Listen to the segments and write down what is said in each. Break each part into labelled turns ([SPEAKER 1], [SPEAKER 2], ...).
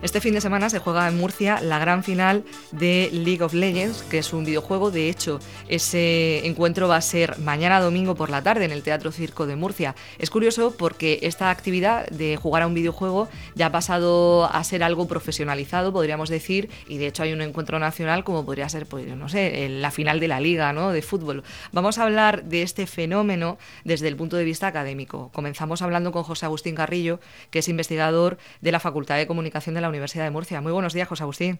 [SPEAKER 1] Este fin de semana se juega en Murcia la gran final de League of Legends, que es un videojuego. De hecho, ese encuentro va a ser mañana domingo por la tarde en el Teatro Circo de Murcia. Es curioso porque esta actividad de jugar a un videojuego ya ha pasado a ser algo profesionalizado, podríamos decir, y de hecho hay un encuentro nacional como podría ser, pues, no sé, la final de la liga ¿no? de fútbol. Vamos a hablar de este fenómeno desde el punto de vista académico. Comenzamos hablando con José Agustín Carrillo, que es investigador de la Facultad de Comunicación de la Universidad de Murcia. Muy buenos días, José Agustín.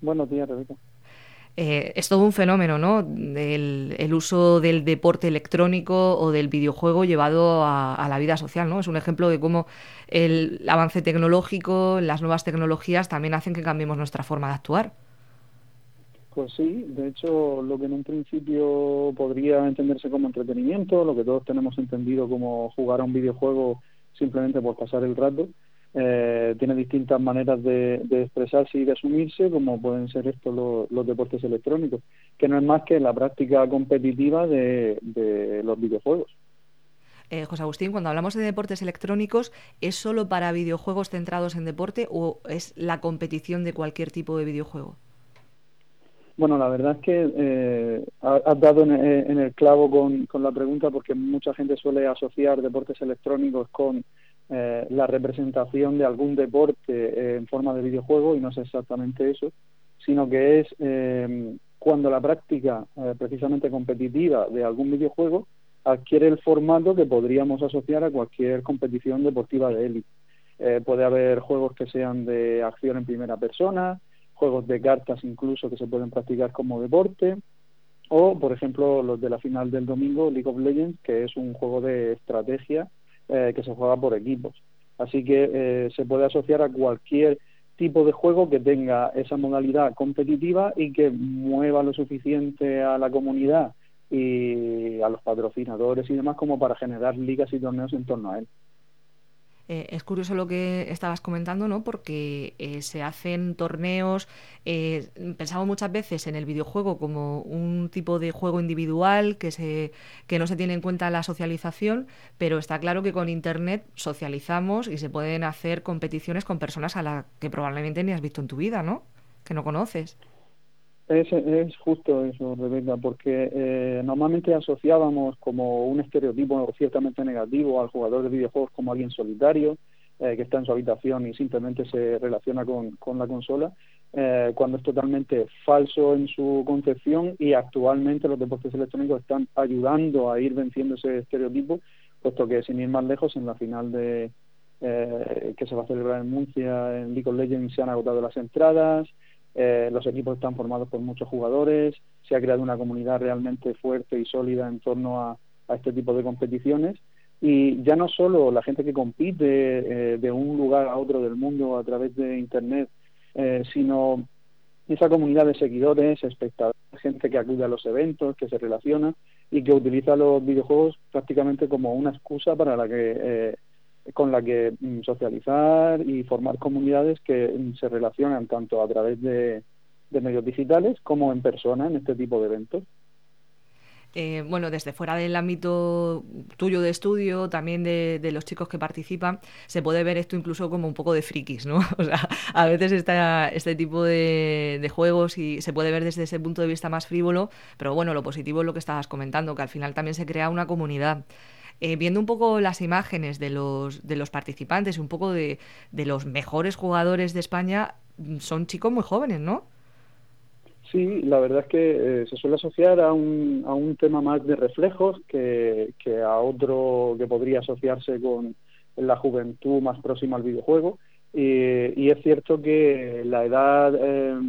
[SPEAKER 2] Buenos días, Rebeca.
[SPEAKER 1] Eh, es todo un fenómeno, ¿no? el uso del deporte electrónico o del videojuego llevado a, la vida social, ¿no? Es un ejemplo de cómo el avance tecnológico, las nuevas tecnologías también hacen que cambiemos nuestra forma de actuar.
[SPEAKER 2] Pues sí, de hecho, lo que en un principio podría entenderse como entretenimiento, lo que todos tenemos entendido como jugar a un videojuego simplemente por pasar el rato, eh, tiene distintas maneras de, expresarse y de asumirse, como pueden ser estos los, deportes electrónicos, que no es más que la práctica competitiva de, los videojuegos.
[SPEAKER 1] Eh, José Agustín, cuando hablamos de deportes electrónicos, ¿es solo para videojuegos centrados en deporte o es la competición de cualquier tipo de videojuego?
[SPEAKER 2] Bueno, la verdad es que eh, has dado en, el clavo con, con, la pregunta porque mucha gente suele asociar deportes electrónicos con eh, la representación de algún deporte en forma de videojuego y no es exactamente eso, sino que es eh, cuando la práctica eh, precisamente competitiva de algún videojuego adquiere el formato que podríamos asociar a cualquier competición deportiva de élite. puede haber juegos que sean de acción en primera persona, juegos de cartas incluso que se pueden practicar como deporte, o por ejemplo los de la final del domingo, League of Legends, que es un juego de estrategia eh, que se juega por equipos. Así que eh, se puede asociar a cualquier tipo de juego que tenga esa modalidad competitiva y que mueva lo suficiente a la comunidad y a los patrocinadores y demás como para generar ligas y torneos en torno a él.
[SPEAKER 1] Eh, es curioso lo que estabas comentando, ¿no? Porque eh, se hacen torneos. Eh, pensamos muchas veces en el videojuego como un tipo de juego individual que se que no se tiene en cuenta la socialización, pero está claro que con internet socializamos y se pueden hacer competiciones con personas a las que probablemente ni has visto en tu vida, ¿no? Que no conoces.
[SPEAKER 2] Es, es justo eso, Rebeca, porque eh, normalmente asociábamos como un estereotipo ciertamente negativo al jugador de videojuegos como alguien solitario, eh, que está en su habitación y simplemente se relaciona con, la consola, eh, cuando es totalmente falso en su concepción y actualmente los deportes electrónicos están ayudando a ir venciendo ese estereotipo, puesto que sin ir más lejos, en la final de que se va a celebrar en Murcia en League of Legends se han agotado las entradas, eh, los equipos están formados por muchos jugadores, se ha creado una comunidad realmente fuerte y sólida en torno a, este tipo de competiciones. Y ya no solo la gente que compite eh, de un lugar a otro del mundo a través de Internet, eh, sino esa comunidad de seguidores, espectadores, gente que acude a los eventos, que se relaciona y que utiliza los videojuegos prácticamente como una excusa para la que con la que mm, socializar y formar comunidades que mm, se relacionan tanto a través de, medios digitales como en persona en este tipo de eventos.
[SPEAKER 1] Eh, bueno, desde fuera del ámbito tuyo de estudio, también de, los chicos que participan, se puede ver esto incluso como un poco de frikis, ¿no? O sea, a veces está este tipo de, de, juegos y se puede ver desde ese punto de vista más frívolo, pero bueno, lo positivo es lo que estabas comentando, que al final también se crea una comunidad. Eh, viendo un poco las imágenes de los, de los participantes y un poco de, de los mejores jugadores de España, mm, son chicos muy jóvenes, ¿no?
[SPEAKER 2] Sí, la verdad es que eh, se suele asociar a un, a un tema más de reflejos que, que a otro que podría asociarse con la juventud más próxima al videojuego. Y, es cierto que la edad eh,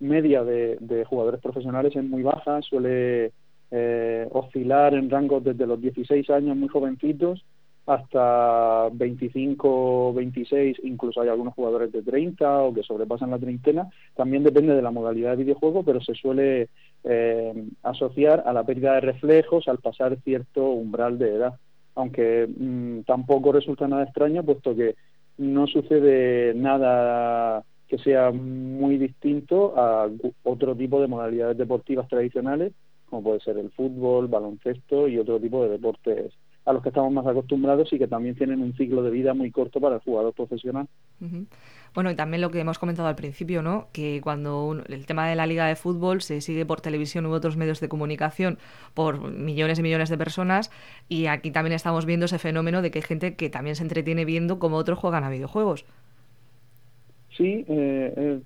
[SPEAKER 2] media de, de, jugadores profesionales es muy baja, suele eh, oscilar en rangos desde los 16 años muy jovencitos hasta 25, 26, incluso hay algunos jugadores de 30 o que sobrepasan la treintena. También depende de la modalidad de videojuego, pero se suele eh, asociar a la pérdida de reflejos al pasar cierto umbral de edad. Aunque mm, tampoco resulta nada extraño, puesto que no sucede nada que sea muy distinto a otro tipo de modalidades deportivas tradicionales como puede ser el fútbol, baloncesto y otro tipo de deportes a los que estamos más acostumbrados y que también tienen un ciclo de vida muy corto para el jugador profesional.
[SPEAKER 1] Bueno, y también lo que hemos comentado al principio, ¿no? Que cuando el tema de la liga de fútbol se sigue por televisión u otros medios de comunicación por millones y millones de personas, y aquí también estamos viendo ese fenómeno de que hay gente que también se entretiene viendo cómo otros juegan a videojuegos.
[SPEAKER 2] Sí, eh, eh,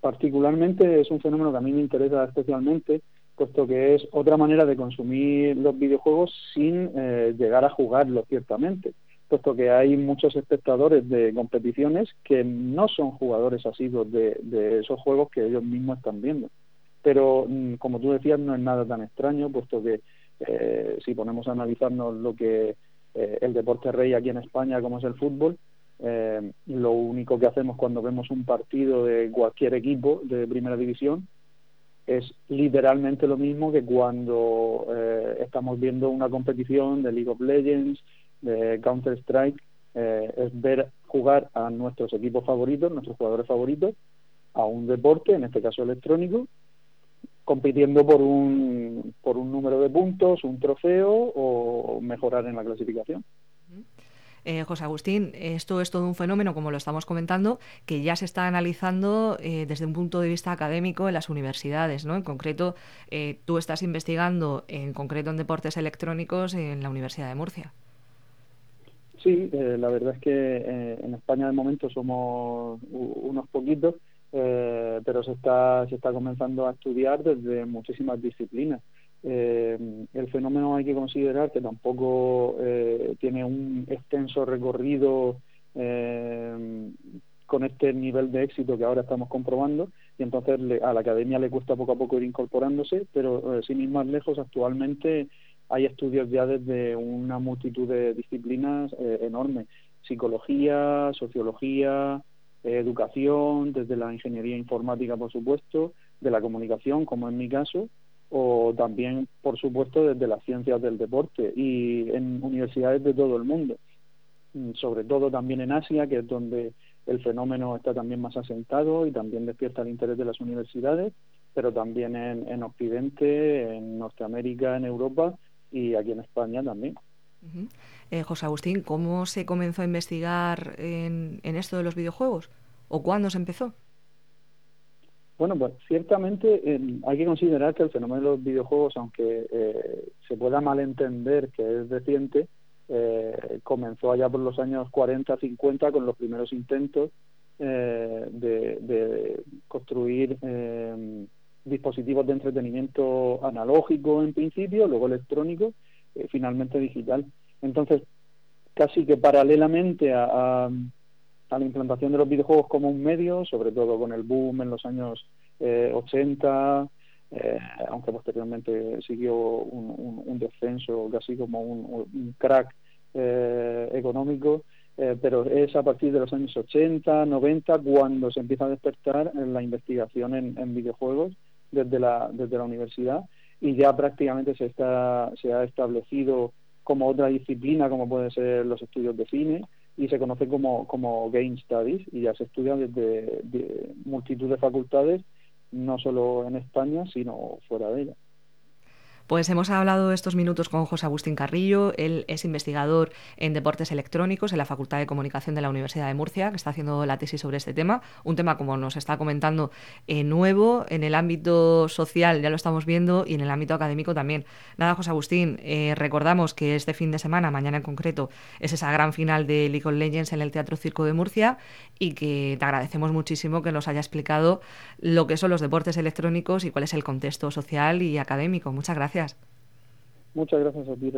[SPEAKER 2] particularmente es un fenómeno que a mí me interesa especialmente, puesto que es otra manera de consumir los videojuegos sin eh, llegar a jugarlos ciertamente, puesto que hay muchos espectadores de competiciones que no son jugadores asiduos de, esos juegos que ellos mismos están viendo. Pero, mm, como tú decías, no es nada tan extraño, puesto que si ponemos a analizarnos lo que el deporte rey aquí en España, como es el fútbol, eh, lo único que hacemos cuando vemos un partido de cualquier equipo de primera división es literalmente lo mismo que cuando eh, estamos viendo una competición de League of Legends, de Counter Strike, eh, es ver jugar a nuestros equipos favoritos, nuestros jugadores favoritos, a un deporte, en este caso electrónico, compitiendo por un, por un número de puntos, un trofeo o mejorar en la clasificación.
[SPEAKER 1] Eh, José Agustín, esto es todo un fenómeno, como lo estamos comentando, que ya se está analizando eh, desde un punto de vista académico en las universidades, ¿no? En concreto, eh, tú estás investigando en concreto en deportes electrónicos en la Universidad de Murcia.
[SPEAKER 2] Sí, la verdad es que en España de momento somos unos poquitos, pero se está, se está comenzando a estudiar desde muchísimas disciplinas. Eh, el fenómeno hay que considerar que tampoco eh, tiene un extenso recorrido eh, con este nivel de éxito que ahora estamos comprobando y entonces a la academia le cuesta poco a poco ir incorporándose, pero eh, sin ir más lejos actualmente hay estudios ya desde una multitud de disciplinas eh, enormes, psicología, sociología, educación, desde la ingeniería informática por supuesto, de la comunicación como en mi caso, o también, por supuesto, desde las ciencias del deporte y en universidades de todo el mundo, mm, sobre todo también en Asia, que es donde el fenómeno está también más asentado y también despierta el interés de las universidades, pero también en, en Occidente, en Norteamérica, en Europa y aquí en España también.
[SPEAKER 1] eh, José Agustín, ¿cómo se comenzó a investigar en, en esto de los videojuegos? ¿O cuándo se empezó?
[SPEAKER 2] Bueno, pues ciertamente hay que considerar que el fenómeno de los videojuegos, aunque eh, se pueda malentender que es reciente, eh, comenzó allá por los años 40, 50 con los primeros intentos eh, de, construir dispositivos de entretenimiento analógico en principio, luego electrónico, finalmente digital. Entonces, casi que paralelamente a la implantación de los videojuegos como un medio, sobre todo con el boom en los años eh, 80, eh, aunque posteriormente siguió un, descenso, casi como un, crack eh, económico, eh, pero es a partir de los años 80, 90 cuando se empieza a despertar la investigación en, en videojuegos desde la, desde la universidad y ya prácticamente se, está, se ha establecido como otra disciplina como pueden ser los estudios de cine y se conoce como, como Game Studies y ya se estudia desde de multitud de facultades, no solo en España, sino fuera de ella.
[SPEAKER 1] Pues hemos hablado estos minutos con José Agustín Carrillo, él es investigador en deportes electrónicos en la Facultad de Comunicación de la Universidad de Murcia, que está haciendo la tesis sobre este tema, un tema como nos está comentando eh, nuevo en el ámbito social, ya lo estamos viendo, y en el ámbito académico también. Nada, José Agustín, eh, recordamos que este fin de semana, mañana en concreto, es esa gran final de League of Legends en el Teatro Circo de Murcia y que te agradecemos muchísimo que nos haya explicado lo que son los deportes electrónicos y cuál es el contexto social y académico. Muchas
[SPEAKER 2] Muchas gracias a ti.